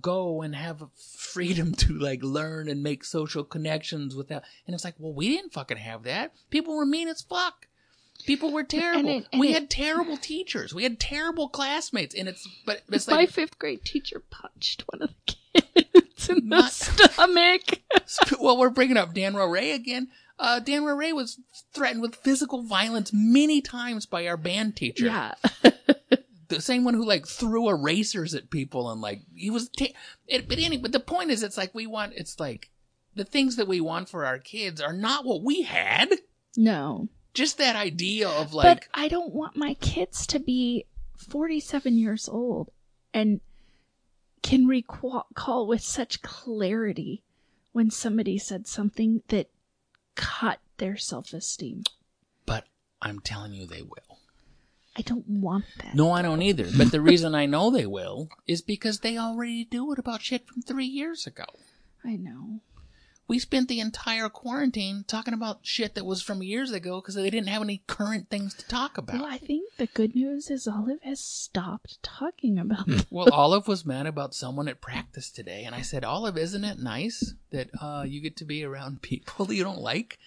go and have freedom to like learn and make social connections without and it's like well we didn't fucking have that. People were mean as fuck. People were terrible it- and we it- had terrible teachers. We had terrible classmates. And it's but it's like my like fifth grade teacher punched one of the kids in the stomach. well we're bringing up dan ray again. Uh, Dan Ray was threatened with physical violence many times by our band teacher. Yeah. the same one who like threw erasers at people and like he was ta- it, but anyway but the point is it's like we want it's like the things that we want for our kids are not what we had No. just that idea of like. but I don't want my kids to be 47 years old and can recall with such clarity when somebody said something that cut their self esteem. but i'm telling you they will I don't want that. no i don't either but the reason i know they will is because they already do it about shit from three years ago I know. we spent the entire quarantine talking about shit that was from years ago because they didn't have any current things to talk about Well, I think the good news is Olive has stopped talking about Hmm. them. Well, Olive was mad about someone at practice today, and I said, Olive, isn't it nice that uh, you get to be around people that you don't like?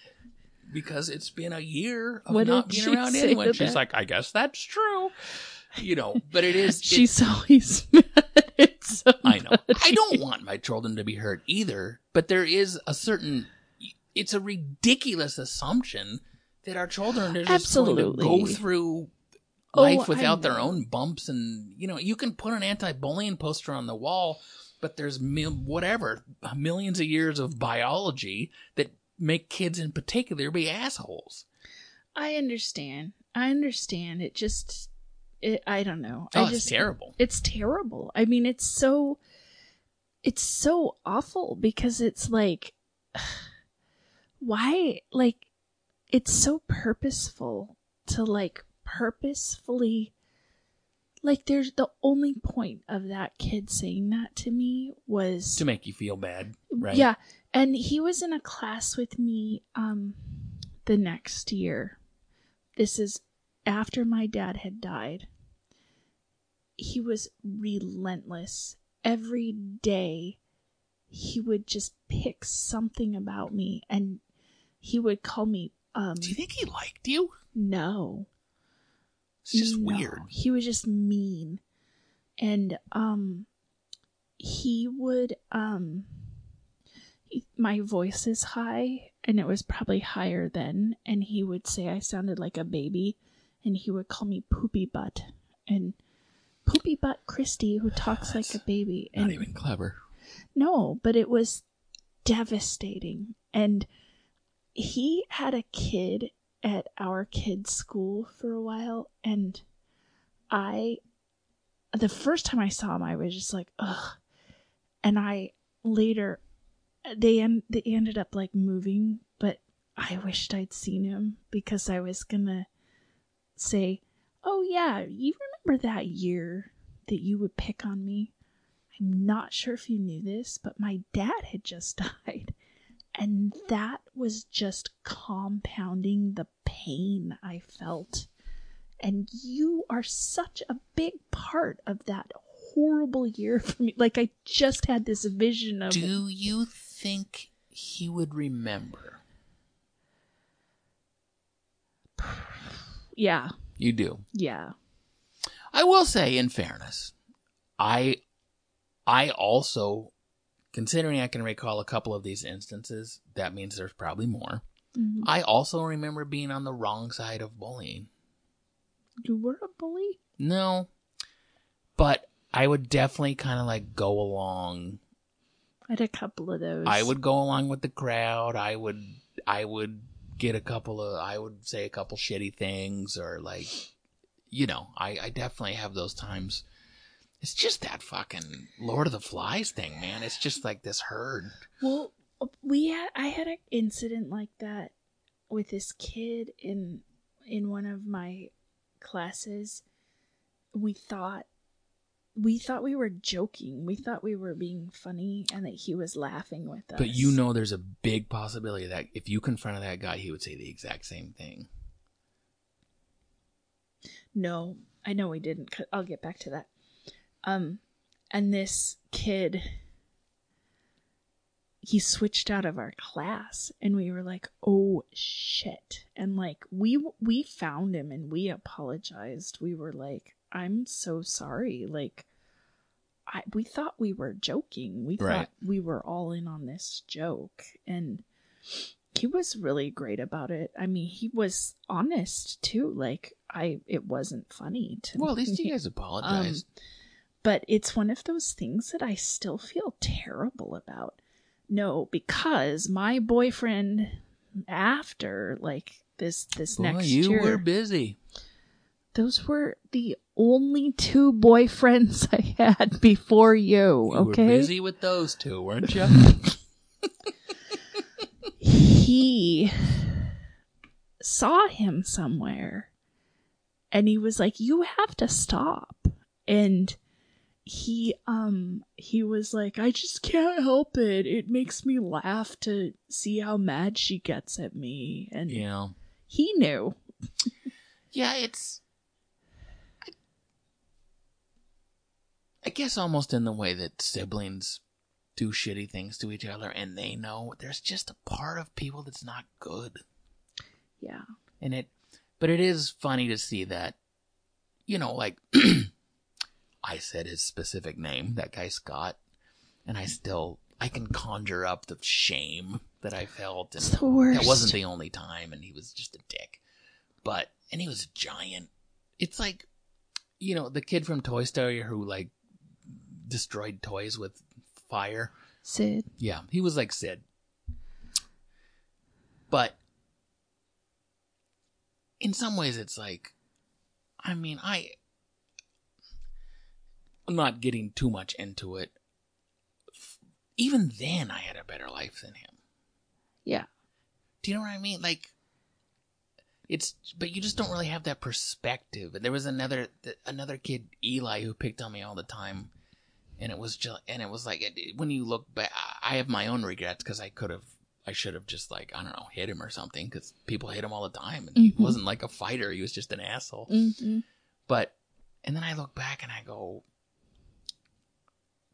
Because it's been a year of What not being around anyone. She's that? like, I guess that's true. You know, but it is. it- She's always mad at I know. I don't want my children to be hurt either, but there is a certain. It's a ridiculous assumption that our children are just going to go Absolutely. through Oh, life I without their own bumps, and you know, you can put an anti-bullying poster on the wall, but there's mil- whatever millions of years of biology that make kids in particular be assholes. I understand. I understand. It just, it, I don't know. Oh, I it's terrible. It's terrible. I mean, it's so, it's so awful because it's like, why, like, it's so purposeful to like purposefully, like, there's the only point of that kid saying that to me was To make you feel bad, right? yeah, and he was in a class with me um the next year. This is after my dad had died. He was relentless. Every day he would just pick something about me and he would call me um Do you think he liked you? no. It's just No, weird. He was just mean. And um he would um my voice is high and it was probably higher then and he would say I sounded like a baby and he would call me poopy butt and poopy butt Christy who talks like a baby and Not even clever. no, but it was devastating. And he had a kid at our kids' school for a while, and I the first time I saw him, I was just like, ugh. And I later, they en- they ended up like moving, but I wished I'd seen him because I was gonna say, oh yeah, you remember that year that you would pick on me? I'm not sure if you knew this, but my dad had just died. And that was just compounding the pain I felt. And you are such a big part of that horrible year for me. Like, I just had this vision of. Do you think he would remember? Yeah, You do. yeah. I will say, in fairness, I, I also, considering I can recall a couple of these instances, that means there's probably more. Mhm. I also remember being on the wrong side of bullying. You were a bully? No, but I would definitely kind of like go along. I had a couple of those. I would go along with the crowd. I would, I would get a couple of, I would say a couple shitty things or like, you know, I, I definitely have those times. It's just that fucking Lord of the Flies thing, man. It's just like this herd. Well, we had I had an incident like that with this kid in in one of my classes. We thought we thought we were joking. We thought we were being funny and that he was laughing with us. But you know, there's a big possibility that if you confronted that guy, he would say the exact same thing. No, I know we didn't. I'll get back to that. Um, and this kid, he switched out of our class, and we were like, "Oh shit!" And like we we found him and we apologized. We were like, "I'm so sorry." Like, I we thought we were joking. We Right. thought we were all in on this joke, and he was really great about it. I mean, he was honest too. Like I, it wasn't funny to Well, at least you guys apologized. Um, but it's one of those things that I still feel terrible about. No, because my boyfriend after like this this Boy, next you year, were busy. Those were the only two boyfriends I had before you. You okay, were busy with those two, weren't you? he saw him somewhere and he was like you have to stop and he um he was like i just can't help it it makes me laugh to see how mad she gets at me and yeah. he knew Yeah, it's. I guess almost in the way that siblings do shitty things to each other and they know there's just a part of people that's not good. yeah And it. But it is funny to see that, you know, like. I said his specific name, that guy Scott, and I still. I can conjure up the shame that I felt. And it's the worst That wasn't the only time, and he was just a dick. But and he was a giant. It's like, you know, the kid from Toy Story who like destroyed toys with fire. sid Yeah, he was like Sid. But in some ways, it's like, I mean, I. I'm not getting too much into it. Even then, I had a better life than him. yeah Do you know what I mean? Like, it's, but you just don't really have that perspective. There was another, another kid, Eli, who picked on me all the time. And it was just, and it was like, it, when you look back, I have my own regrets because I could have, I should have just like, I don't know, hit him or something because people hit him all the time. And Mhm. he wasn't like a fighter. He was just an asshole. mm-hmm. But, and then I look back and I go,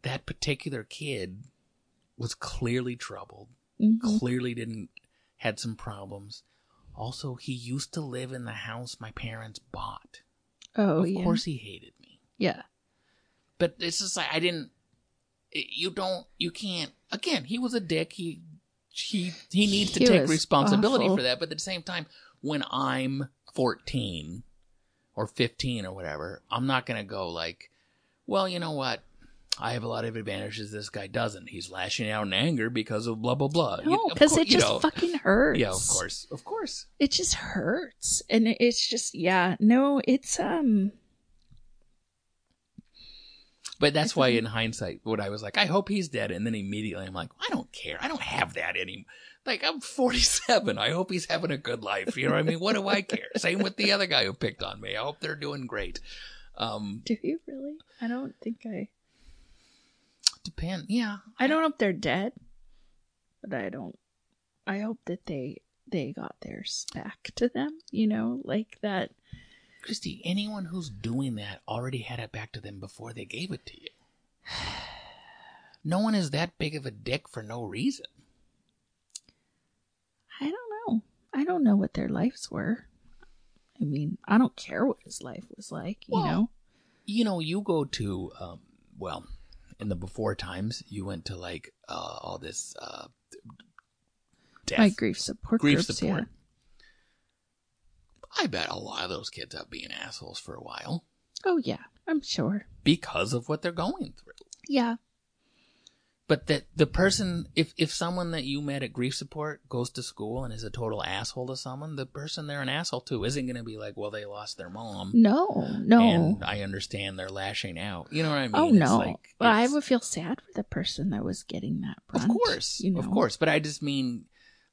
that particular kid was clearly troubled Mm-hmm. clearly didn't had some problems. Also, he used to live in the house my parents bought. oh of yeah course, he hated me. yeah But it's just like I didn't. You don't. You can't. Again, he was a dick. He he he needs to He take responsibility awful. for that. But at the same time, when I'm 14 or 15 or whatever, I'm not gonna go like, well, you know what. I have a lot of advantages this guy doesn't. He's lashing out in anger because of blah blah blah. No because it you just know. fucking hurts Yeah, of course, of course. it just hurts and it's just yeah no it's um But that's why, in hindsight, what I was like, I hope he's dead, and then immediately I'm like, I don't care. I don't have that anymore. Like I'm 47. I hope he's having a good life. You know what I mean? What do I care? Same with the other guy who picked on me. I hope they're doing great. Um, Do you really? I don't think I. depend. Yeah, I don't know if they're dead, but I don't. I hope that they they got theirs back to them. You know, like that. Christy. Anyone who's doing that already had it back to them before they gave it to you. No one is that big of a dick for no reason. I don't know. I don't know what their lives were. I mean, I don't care what his life was like. You Well, know. you know, you go to, um, well, in the before times, you went to like uh, all this uh, death, My grief support grief groups, support. yeah. I bet a lot of those kids have being assholes for a while Oh yeah, I'm sure. because of what they're going through. Yeah. But that the person, if if someone that you met at grief support goes to school and is a total asshole to someone, the person they're an asshole to isn't going to be like, well, they lost their mom. No, no. And I understand they're lashing out. You know what I mean? oh no. like- but I would feel sad for the person that was getting that brunt. Of course, you know? of course. But I just mean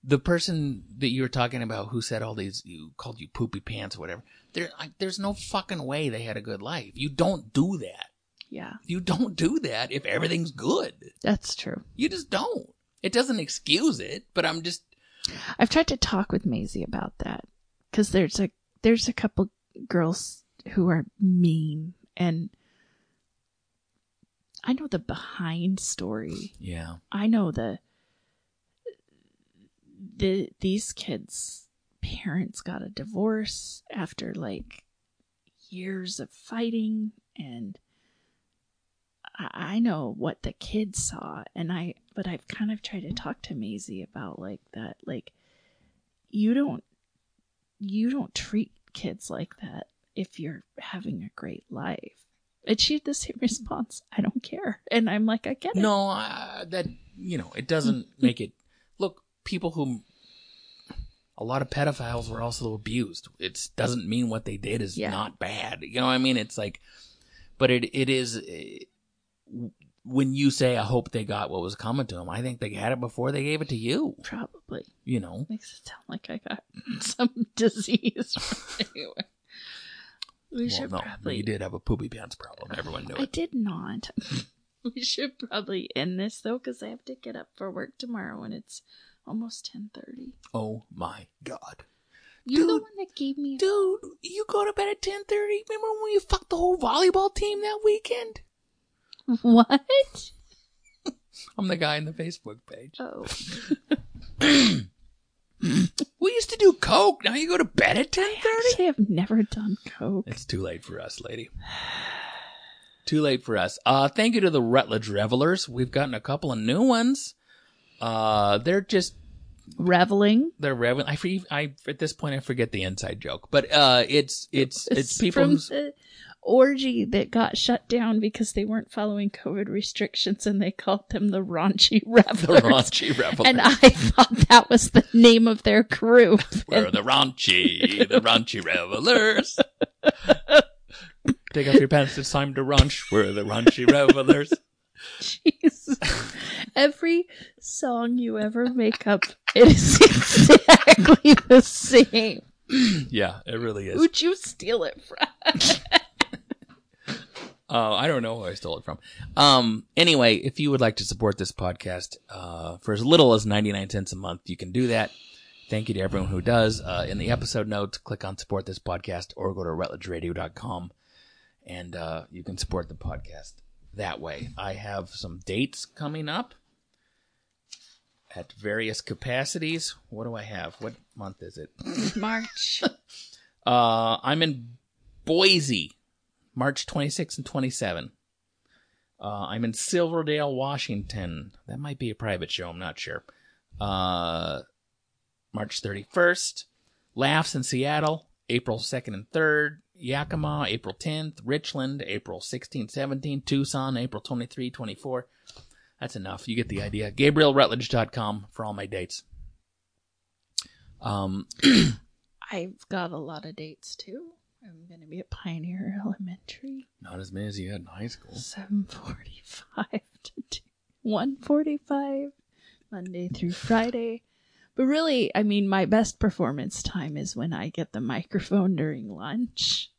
the person that you were talking about who said all these, you called you poopy pants or whatever. There, I, there's no fucking way they had a good life. You don't do that. Yeah, You don't do that if everything's good. that's true. You just don't. It doesn't excuse it, but I'm just I've tried to talk with Maisie about that because there's a there's a couple girls who are mean, and I know the behind story. yeah. I know the the these kids' parents got a divorce after like years of fighting and I know what the kids saw and I but I've kind of tried to talk to Maisie about like that like you don't you don't treat kids like that if you're having a great life. And she had the same response. I don't care. And I'm like, I get it. No, uh, that you know, it doesn't make it. People who a lot of pedophiles were also abused. It doesn't mean what they did is Yeah. not bad. You know what I mean? It's like, but it it is. uh, When you say, "I hope they got what was coming to them," I think they had it before they gave it to you. Probably. You know, Makes it sound like I got some disease. anyway. We well, should no, probably. you did have a poopy pants problem. Everyone knew I it. did not. we should probably end this though, because I have to get up for work tomorrow, and it's almost ten thirty. Oh my god, You're the one that gave me. dude! You go to bed at ten thirty. Remember when you fucked the whole volleyball team that weekend? What? I'm the guy in the Facebook page. Oh, We used to do coke. Now you go to bed at ten thirty. actually, I've never done coke. It's too late for us, lady. Too late for us. Uh, thank you to the Rutledge Revelers. We've gotten a couple of new ones. Uh, they're just Reveling. they're reveling. I, for- I at this point I forget the inside joke, but uh, it's it's it's, people from the orgy that got shut down because they weren't following COVID restrictions, and they called them the raunchy revelers. the raunchy revelers. And I thought that was the name of their group. We're the raunchy, the raunchy revelers. Take off your pants. It's time to raunch. We're the raunchy revelers. Jeez. Every song you ever make up, it is exactly the same. Yeah, it really is. Who'd you steal it from? Uh, I don't know who I stole it from. Um, anyway, if you would like to support this podcast, uh, for as little as 99 cents a month, you can do that. Thank you to everyone who does. Uh, in the episode notes, click on support this podcast or go to rutledgeradio.com and, uh, you can support the podcast that way. I have some dates coming up at various capacities. What do I have? What month is it? March. Uh, I'm in Boise, March 26 and 27. Uh, I'm in Silverdale, Washington. That might be a private show. I'm not sure. Uh, March 31st. Laughs in Seattle, April 2nd and 3rd. Yakima, April 10th. Richland, April 16, 17. Tucson, April 23, 24. That's enough. You get the idea. GabrielRutledge.com for all my dates. Um, I've got a lot of dates too. I'm gonna be at Pioneer Elementary. Not as many as you had in high school. Seven forty-five to one forty-five, Monday through Friday. But really, I mean, my best performance time is when I get the microphone during lunch.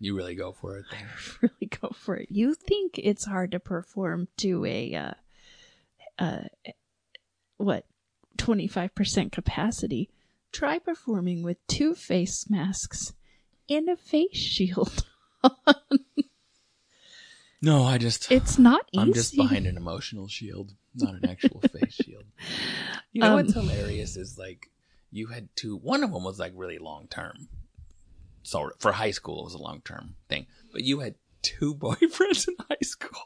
You really go for it. Then. really go for it. You think it's hard to perform to a uh, uh what 25% capacity. Try performing with two face masks and a face shield. No, I just. It's not easy. I'm just behind an emotional shield, not an actual face shield. You know Um, what's hilarious is like you had two. One of them was like really long term. So for high school, it was a long term thing. But you had two boyfriends in high school.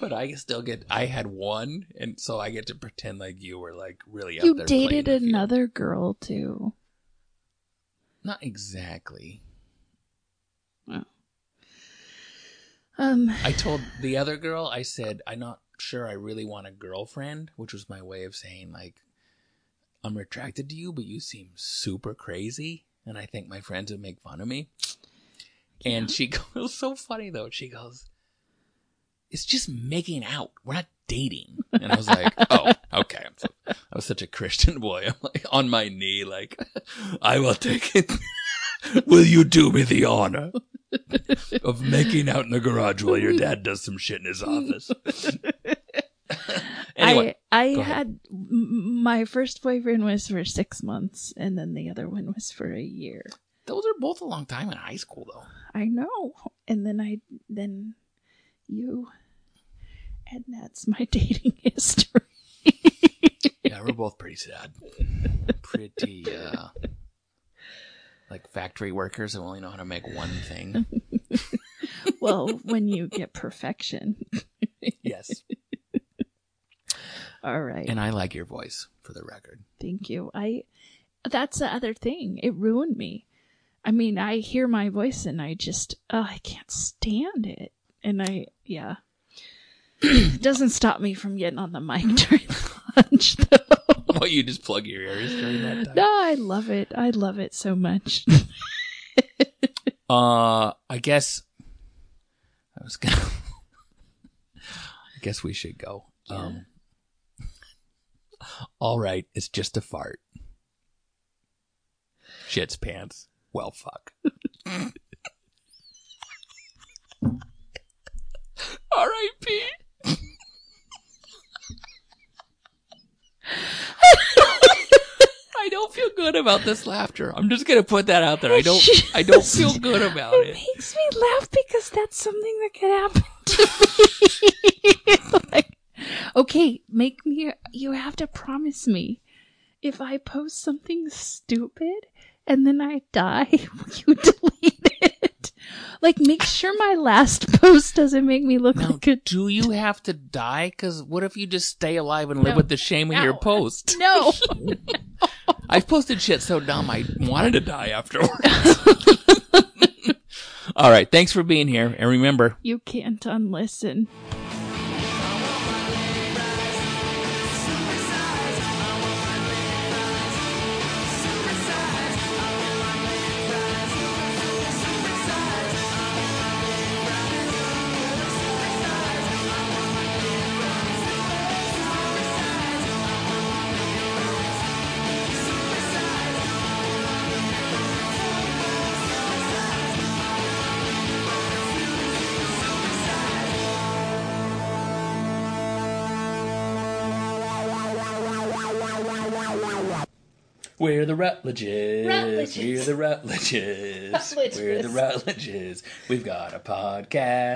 But I still get. I had one, and so I get to pretend like you were like really. You there playing dated the field. another girl too. Not exactly. Um, I told the other girl, I said, I'm not sure I really want a girlfriend, which was my way of saying, like, I'm attracted to you, but you seem super crazy. And I think my friends would make fun of me. And she goes, it so funny though. She goes, It's just making out. We're not dating. And I was like, Oh, okay. I'm so, I was such a Christian boy. I'm like on my knee, like, I will take it. will you do me the honor? Of making out in the garage while your dad does some shit in his office. anyway, I I had my first boyfriend was for six months, and then the other one was for a year. those are both a long time in high school, though. I know. And then I then you and that's my dating history. Yeah, we're both pretty sad. Pretty, uh, like factory workers who only know how to make one thing. well, when you get perfection. Yes. All right. And I like your voice, for the record. Thank you. I that's the other thing. It ruined me. I mean, I hear my voice and I just oh, I can't stand it. And I yeah. it doesn't stop me from getting on the mic during lunch though. You just plug your ears during that time. No, I love it. I love it so much. Uh, I guess I was gonna. I guess we should go. Um, all right, it's just a fart. Shit's pants. Well, fuck. R.I.P. I don't feel good about this laughter. I'm just gonna put that out there. I don't. I don't feel good about it it. makes me laugh because that's something that could happen to me. like, okay, make me. You have to promise me if I post something stupid and then I die, will you delete it? Like, make sure my last post doesn't make me look Now, like a do you have to die? Because what if you just stay alive and live No. with the shame of your No. post? no. I've posted shit so dumb I wanted to die afterwards. All right, thanks for being here, and remember, You can't unlisten. We're the Rutledges. Rutledges. We're the Rutledges. Rutledges. We're the Rutledges. We've got a podcast.